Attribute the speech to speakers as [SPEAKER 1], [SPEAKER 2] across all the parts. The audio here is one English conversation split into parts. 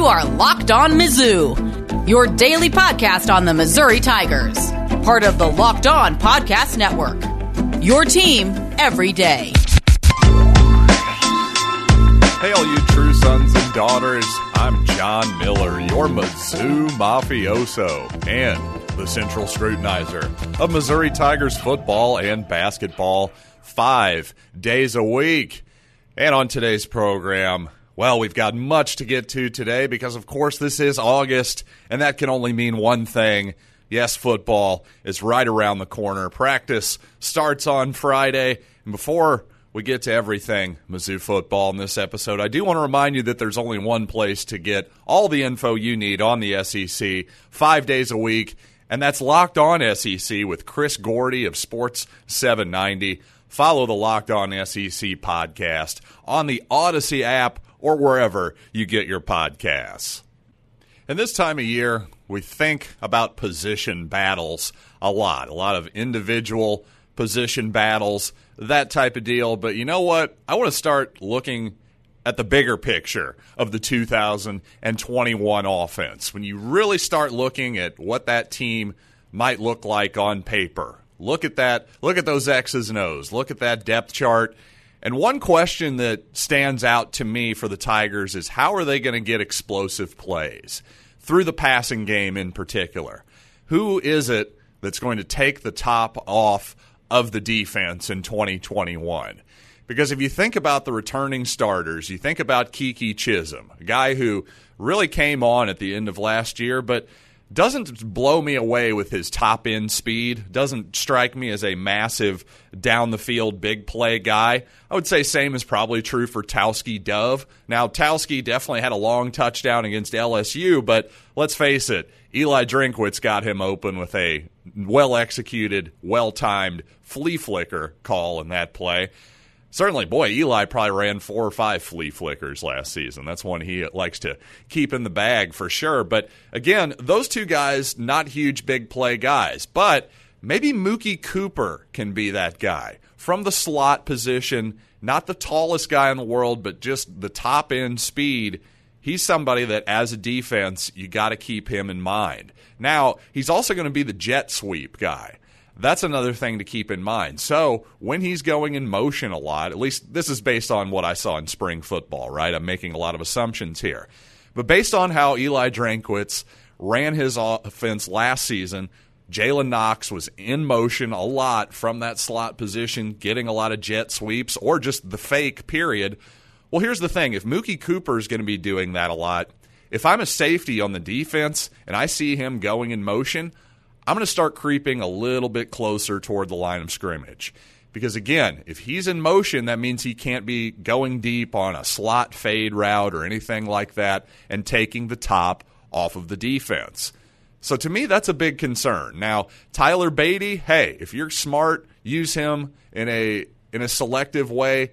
[SPEAKER 1] You are Locked On Mizzou, your daily podcast on the Missouri Tigers, part of the Locked On Podcast Network. Your team every day.
[SPEAKER 2] Hey, all you true sons and daughters. I'm John Miller, your Mizzou mafioso and the central scrutinizer of Missouri Tigers football and basketball five days a week. And on today's program, well, we've got much to get to today because, of course, this is August, and that can only mean one thing. Yes, football is right around the corner. Practice starts on Friday. And before we get to everything Mizzou football in this episode, I do want to remind you that there's only one place to get all the info you need on the SEC five days a week, and that's Locked On SEC with Chris Gordy of Sports 790. Follow the Locked On SEC podcast on the Odyssey app or wherever you get your podcasts. And this time of year, we think about position battles a lot, a lot of individual position battles, that type of deal. But you know what? I want to start looking at the bigger picture of the 2021 offense. When you really start looking at what that team might look like on paper, look at that, look at those X's and O's, look at that depth chart. And one question that stands out to me for the Tigers is how are they going to get explosive plays through the passing game in particular? Who is it that's going to take the top off of the defense in 2021? Because if you think about the returning starters, you think about Keke Chism, a guy who really came on at the end of last year, but doesn't blow me away with his top end speed. Doesn't strike me as a massive down the field big play guy. I would say same is probably true for Tauskie Dove. Now Tauskie definitely had a long touchdown against LSU, but let's face it, Eli Drinkwitz got him open with a well executed, well timed flea flicker call in that play. Certainly, boy, Eli probably ran four or five flea flickers last season. That's one he likes to keep in the bag for sure. But again, those two guys, not huge big play guys. But maybe Mookie Cooper can be that guy from the slot position, not the tallest guy in the world, but just the top end speed. He's somebody that, as a defense, you got to keep him in mind. Now, he's also going to be the jet sweep guy. That's another thing to keep in mind. So, when he's going in motion a lot, at least this is based on what I saw in spring football, right? I'm making a lot of assumptions here. But based on how Eli Drinkwitz ran his offense last season, Jalen Knox was in motion a lot from that slot position, getting a lot of jet sweeps or just the fake, period. Well, here's the thing if Mookie Cooper is going to be doing that a lot, if I'm a safety on the defense and I see him going in motion, I'm going to start creeping a little bit closer toward the line of scrimmage. Because again, if he's in motion, that means he can't be going deep on a slot fade route or anything like that and taking the top off of the defense. So to me, that's a big concern. Now, Tyler Badie, hey, if you're smart, use him in a in a selective way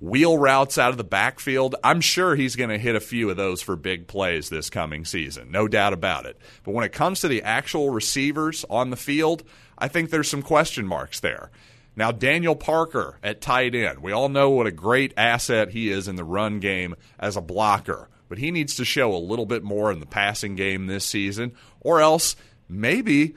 [SPEAKER 2] wheel routes out of the backfield. I'm sure he's going to hit a few of those for big plays this coming season, no doubt about it. But when it comes to the actual receivers on the field, I think there's some question marks there. Now, Daniel Parker at tight end. We all know what a great asset he is in the run game as a blocker, but he needs to show a little bit more in the passing game this season, or else maybe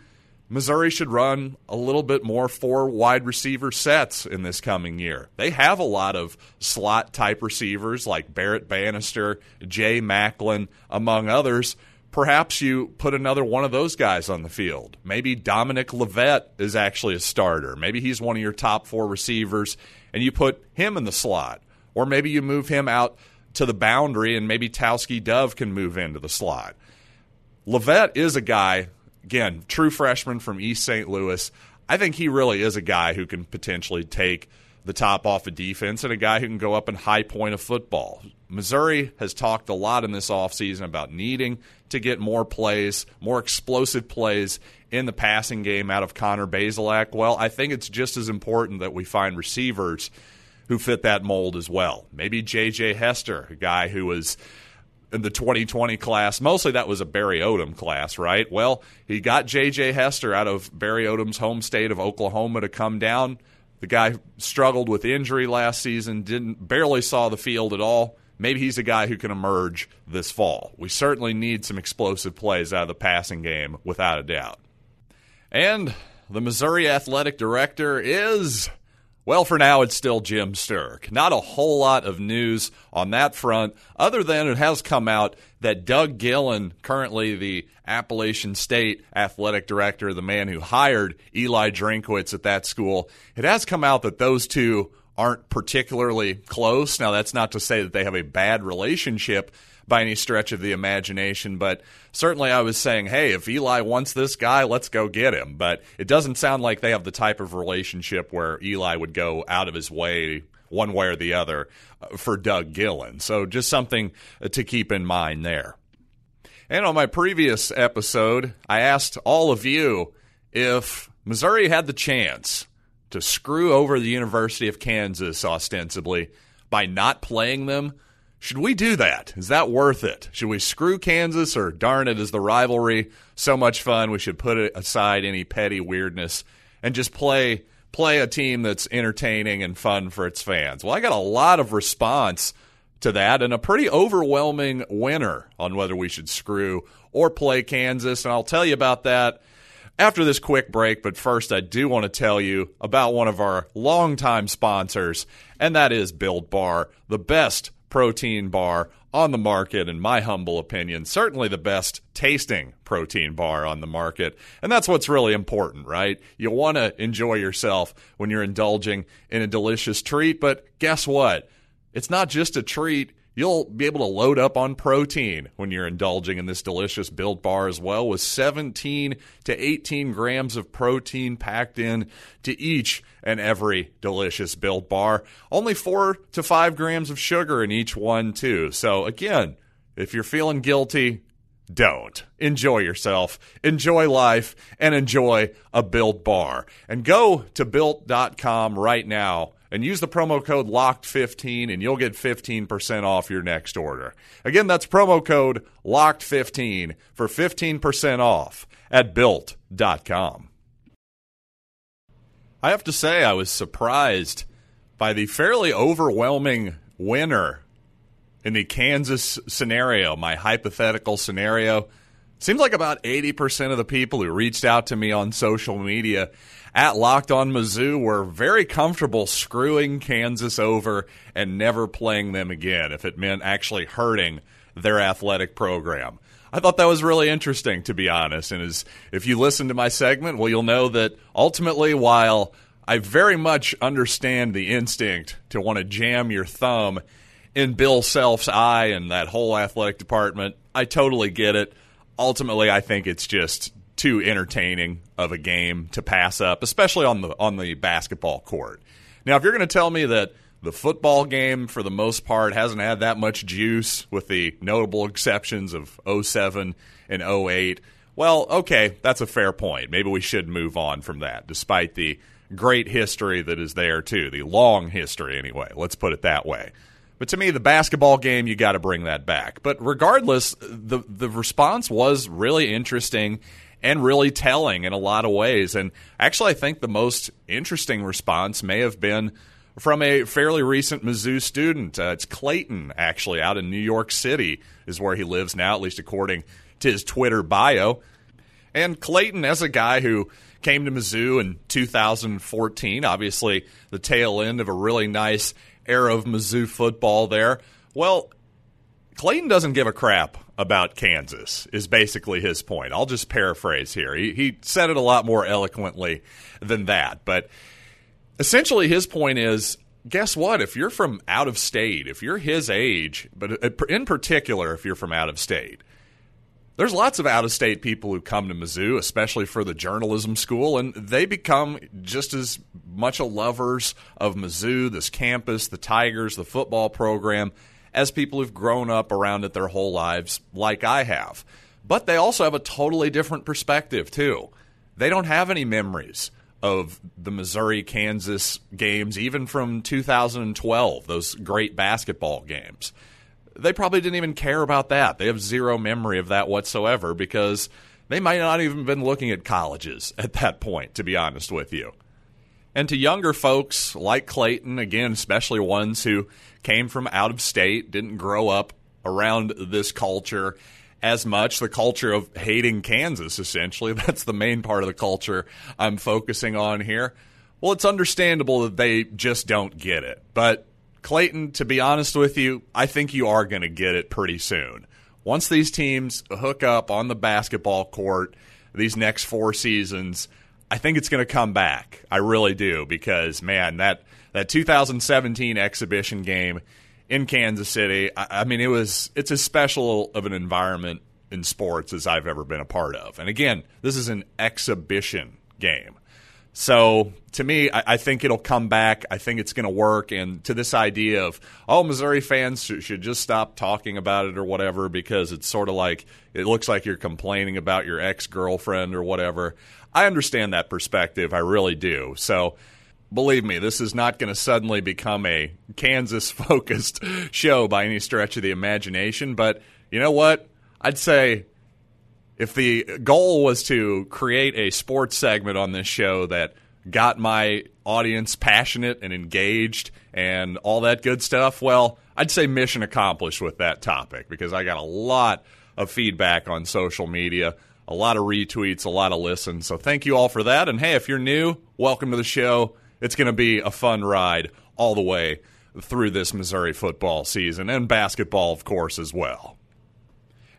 [SPEAKER 2] Missouri should run a little bit more four wide receiver sets in this coming year. They have a lot of slot type receivers like Barrett Banister, Jay Maclin, among others. Perhaps you put another one of those guys on the field. Maybe Dominic Lovett is actually a starter. Maybe he's one of your top four receivers, and you put him in the slot. Or maybe you move him out to the boundary, and maybe Tauskie Dove can move into the slot. Lovett is a guy again, true freshman from East St. Louis. I think he really is a guy who can potentially take the top off of defense and a guy who can go up and high point of football. Missouri has talked a lot in this offseason about needing to get more plays, more explosive plays in the passing game out of Connor Bazelak. Well, I think it's just as important that we find receivers who fit that mold as well. Maybe J.J. Hester, a guy who was – in the 2020 class. Mostly that was a Barry Odom class, right? Well, he got J.J. Hester out of Barry Odom's home state of Oklahoma to come down. The guy struggled with injury last season, didn't barely saw the field at all. maybe he's a guy who can emerge this fall. We certainly need some explosive plays out of the passing game, without a doubt. And the Missouri athletic director is. Well, for now, it's still Jim Sterk. Not a whole lot of news on that front, other than it has come out that Doug Gillin, currently the Appalachian State athletic director, the man who hired Eli Drinkwitz at that school, it has come out that those two aren't particularly close. Now, that's not to say that they have a bad relationship by any stretch of the imagination, but certainly I was saying, hey, if Eli wants this guy, let's go get him. But it doesn't sound like they have the type of relationship where Eli would go out of his way one way or the other uh, for Doug Gillin. So just something to keep in mind there. And on my previous episode, I asked all of you if Missouri had the chance to screw over the University of Kansas ostensibly by not playing them. Should we do that? Is that worth it? Should we screw Kansas or darn it, is the rivalry so much fun we should put aside any petty weirdness and just play play a team that's entertaining and fun for its fans? Well, I got a lot of response to that and a pretty overwhelming winner on whether we should screw or play Kansas, and I'll tell you about that after this quick break, but first, I do want to tell you about one of our longtime sponsors, and that is Built Bar, the best protein bar on the market, in my humble opinion. Certainly the best tasting protein bar on the market. And that's what's really important, right? You want to enjoy yourself when you're indulging in a delicious treat, but guess what? It's not just a treat You'll be able to load up on protein when you're indulging in this delicious built bar as well, with 17 to 18 grams of protein packed in to each and every delicious built bar. Only four to five grams of sugar in each one, too. So, again, if you're feeling guilty, don't. Enjoy yourself, enjoy life, and enjoy a built bar. And go to built.com right now and use the promo code LOCKED15 and you'll get 15% off your next order. Again, that's promo code LOCKED15 for 15% off at built.com. I have to say, I was surprised by the fairly overwhelming winner in the Kansas scenario, my hypothetical scenario. Seems like about 80% of the people who reached out to me on social media at Locked On Mizzou were very comfortable screwing Kansas over and never playing them again if it meant actually hurting their athletic program. I thought that was really interesting, to be honest. And as if you listen to my segment, well, you'll know that ultimately, while I very much understand the instinct to want to jam your thumb in Bill Self's eye and that whole athletic department, I totally get it. Ultimately, I think it's just too entertaining of a game to pass up, especially on the on the basketball court. Now, if you're going to tell me that the football game, for the most part, hasn't had that much juice, with the notable exceptions of 07 and 08, well, okay, that's a fair point. Maybe we should move on from that, despite the great history that is there, too. The long history, anyway. Let's put it that way. But to me, the basketball game, you got to bring that back. But regardless, the the response was really interesting and really telling in a lot of ways. And actually, I think the most interesting response may have been from a fairly recent Mizzou student. Uh, it's Clayton, actually, out in New York City, is where he lives now, at least according to his Twitter bio. And Clayton, as a guy who came to Mizzou in 2014, obviously the tail end of a really nice era of Mizzou football there. Well, Clayton doesn't give a crap about Kansas, is basically his point. I'll just paraphrase here. He, he said it a lot more eloquently than that. But essentially, his point is guess what? If you're from out of state, if you're his age, but uh, in particular, if you're from out of state, there's lots of out of state people who come to Mizzou, especially for the journalism school, and they become just as much a lovers of Mizzou, this campus, the Tigers, the football program, as people who've grown up around it their whole lives, like I have. But they also have a totally different perspective, too. They don't have any memories of the Missouri Kansas games, even from 2012, those great basketball games. They probably didn't even care about that. They have zero memory of that whatsoever because they might not even been looking at colleges at that point, to be honest with you. And to younger folks like Clayton, again, especially ones who came from out of state, didn't grow up around this culture as much, the culture of hating Kansas, essentially. That's the main part of the culture I'm focusing on here. Well, it's understandable that they just don't get it. But Clayton, to be honest with you, I think you are going to get it pretty soon. Once these teams hook up on the basketball court, these next four seasons, I think it's going to come back. I really do because man, that that 2017 exhibition game in Kansas City, I, I mean, it was it's as special of an environment in sports as I've ever been a part of. And again, this is an exhibition game. So to me, I, I, think it'll come back. I think it's going to work. And to this idea of, oh, Missouri fans should, should just stop talking about it or whatever because it's sort of like it looks like you're complaining about your ex girlfriend or whatever. I understand that perspective. I really do. So believe me, this is not going to suddenly become a Kansas focused show by any stretch of the imagination. But you know what? I'd say if the goal was to create a sports segment on this show that got my audience passionate and engaged and all that good stuff, well, I'd say mission accomplished with that topic because I got a lot of feedback on social media, a lot of retweets, a lot of listens. So thank you all for that. And hey, if you're new, welcome to the show. It's going to be a fun ride all the way through this Missouri football season and basketball, of course, as well.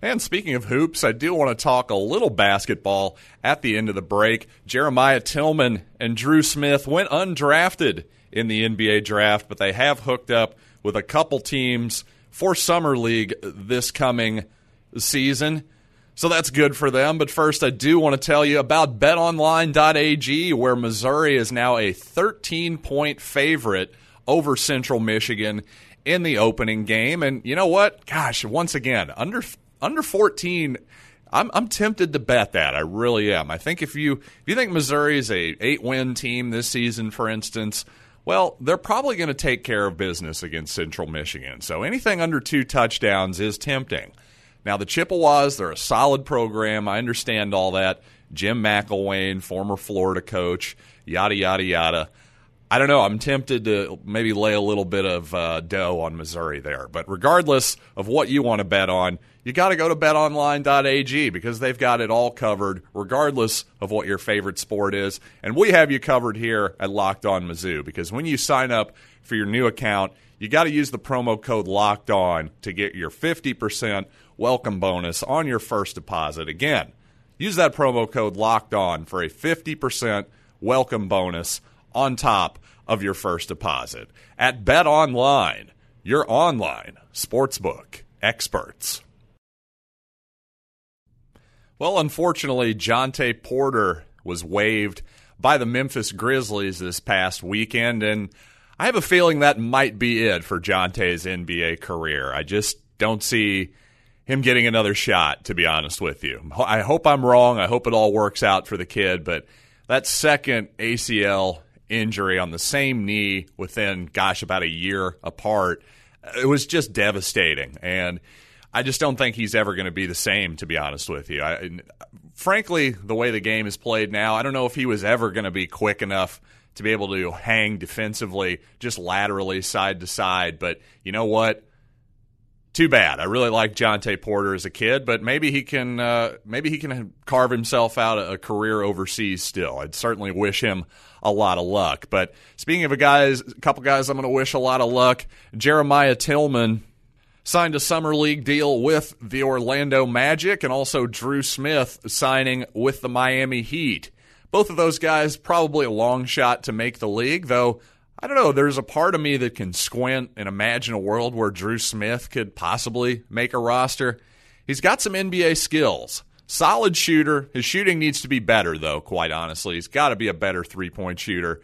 [SPEAKER 2] And speaking of hoops, I do want to talk a little basketball at the end of the break. Jeremiah Tilmon and Drew Smith went undrafted in the NBA draft, but they have hooked up with a couple teams for Summer League this coming season. So that's good for them. But first, I do want to tell you about betonline.ag, where Missouri is now a 13 point favorite over Central Michigan in the opening game. And you know what? Gosh, once again, under under 14 I'm, I'm tempted to bet that. I really am. I think if you if you think Missouri is a eight win team this season, for instance, well, they're probably going to take care of business against Central Michigan. So anything under two touchdowns is tempting. Now the Chippewas, they're a solid program. I understand all that. Jim McElwain, former Florida coach, yada yada yada. I don't know. I'm tempted to maybe lay a little bit of uh, dough on Missouri there. But regardless of what you want to bet on, you got to go to betonline.ag because they've got it all covered, regardless of what your favorite sport is. And we have you covered here at Locked On Mizzou because when you sign up for your new account, you got to use the promo code Locked On to get your 50% welcome bonus on your first deposit. Again, use that promo code Locked On for a 50% welcome bonus on top of your first deposit at Bet Online, your online sportsbook experts. Well, unfortunately, Jontay Porter was waived by the Memphis Grizzlies this past weekend, and I have a feeling that might be it for Jontay's NBA career. I just don't see him getting another shot, to be honest with you. I hope I'm wrong. I hope it all works out for the kid, but that second ACL injury on the same knee within, gosh, about a year apart. It was just devastating. And I just don't think he's ever going to be the same, to be honest with you. I, frankly, the way the game is played now, I don't know if he was ever going to be quick enough to be able to hang defensively, just laterally, side to side. But you know what? too bad. I really like Jontay Porter as a kid, but maybe he can uh, maybe he can carve himself out a, a, career overseas. Still, I'd certainly wish him a lot of luck. But speaking of a guys, a couple guys, I'm going to wish a lot of luck. Jeremiah Tilmon signed a summer league deal with the Orlando Magic, and also Drew Smith signing with the Miami Heat. Both of those guys probably a long shot to make the league, though I don't know. There's a part of me that can squint and imagine a world where Drew Smith could possibly make a roster. He's got some NBA skills. Solid shooter. His shooting needs to be better, though, quite honestly. He's got to be a better three point shooter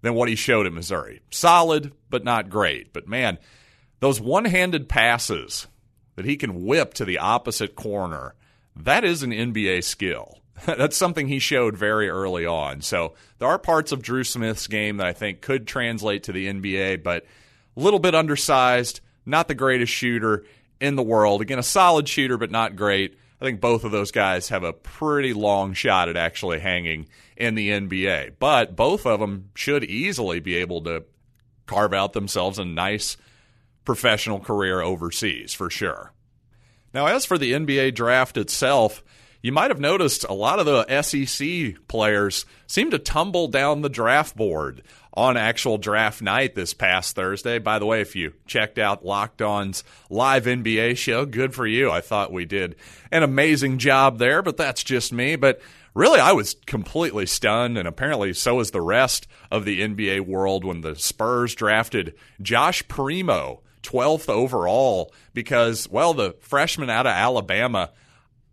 [SPEAKER 2] than what he showed at Missouri. Solid, but not great. But man, those one handed passes that he can whip to the opposite corner, that is an NBA skill. That's something he showed very early on. So there are parts of Drew Smith's game that I think could translate to the NBA, but a little bit undersized, not the greatest shooter in the world. Again, a solid shooter, but not great. I think both of those guys have a pretty long shot at actually hanging in the NBA. But both of them should easily be able to carve out themselves a nice professional career overseas for sure. Now, as for the NBA draft itself, you might have noticed a lot of the SEC players seem to tumble down the draft board on actual draft night this past Thursday. By the way, if you checked out Locked On's live NBA show, good for you. I thought we did an amazing job there, but that's just me. But really, I was completely stunned, and apparently so was the rest of the NBA world when the Spurs drafted Josh Primo. 12th overall because, well, the freshman out of Alabama,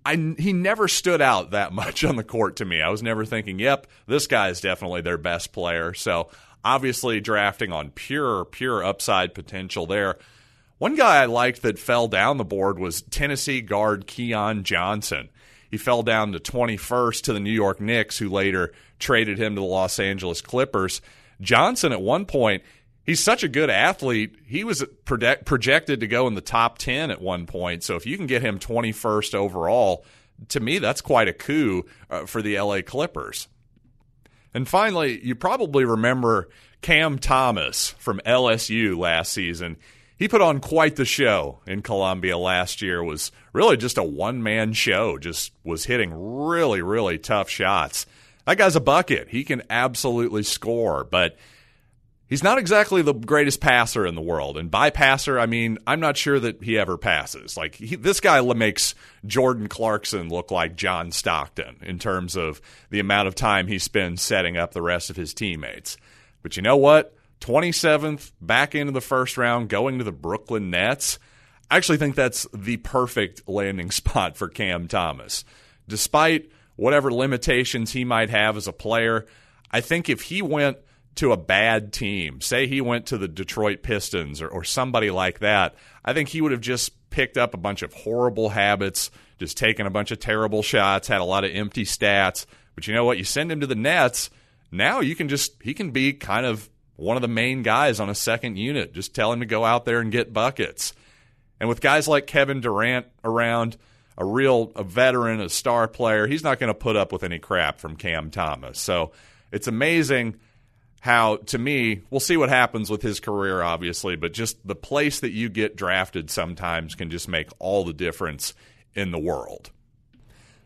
[SPEAKER 2] I, he never stood out that much on the court to me. I was never thinking, yep, this guy is definitely their best player. So obviously drafting on pure, pure upside potential there. One guy I liked that fell down the board was Tennessee guard Keon Johnson. He fell down to 21st to the New York Knicks, who later traded him to the Los Angeles Clippers. Johnson, at one point, he's such a good athlete. He was projected to go in the top 10 at one point. So if you can get him 21st overall, to me, that's quite a coup uh, for the LA Clippers. And finally, you probably remember Cam Thomas from LSU last season. He put on quite the show in Columbia last year. Was really just a one man show. Just was hitting really really tough shots. That guy's a bucket. He can absolutely score, but he's not exactly the greatest passer in the world. And by passer, I mean I'm not sure that he ever passes. Like he, this guy makes Jordan Clarkson look like John Stockton in terms of the amount of time he spends setting up the rest of his teammates. But you know what? 27th, back into the first round, going to the Brooklyn Nets. I actually think that's the perfect landing spot for Cam Thomas. Despite whatever limitations he might have as a player, I think if he went to a bad team, say he went to the Detroit Pistons or, or somebody like that, I think he would have just picked up a bunch of horrible habits, just taken a bunch of terrible shots, had a lot of empty stats. But you know what? You send him to the Nets, now you can just, he can be kind of one of the main guys on a second unit. Just tell him to go out there and get buckets. And with guys like Kevin Durant around, a real a veteran, a star player, he's not going to put up with any crap from Cam Thomas. So it's amazing how to me we'll see what happens with his career obviously but just the place that you get drafted sometimes can just make all the difference in the world.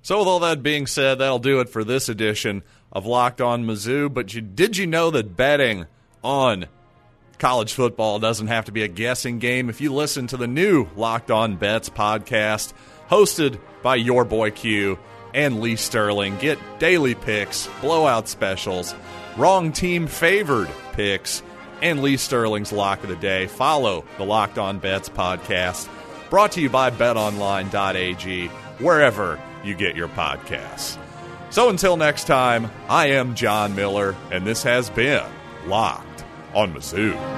[SPEAKER 2] So with all that being said that'll do it for this edition of locked on mizzou. But you, did you know that betting on college football doesn't have to be a guessing game? If you listen to the new locked on bets podcast hosted by your boy q and lee sterling get daily picks blowout specials wrong team favored picks, and Lee Sterling's lock of the day. Follow the Locked On Bets podcast, brought to you by betonline.ag, wherever you get your podcasts. So until next time, I am John Miller, and this has been Locked on Mizzou.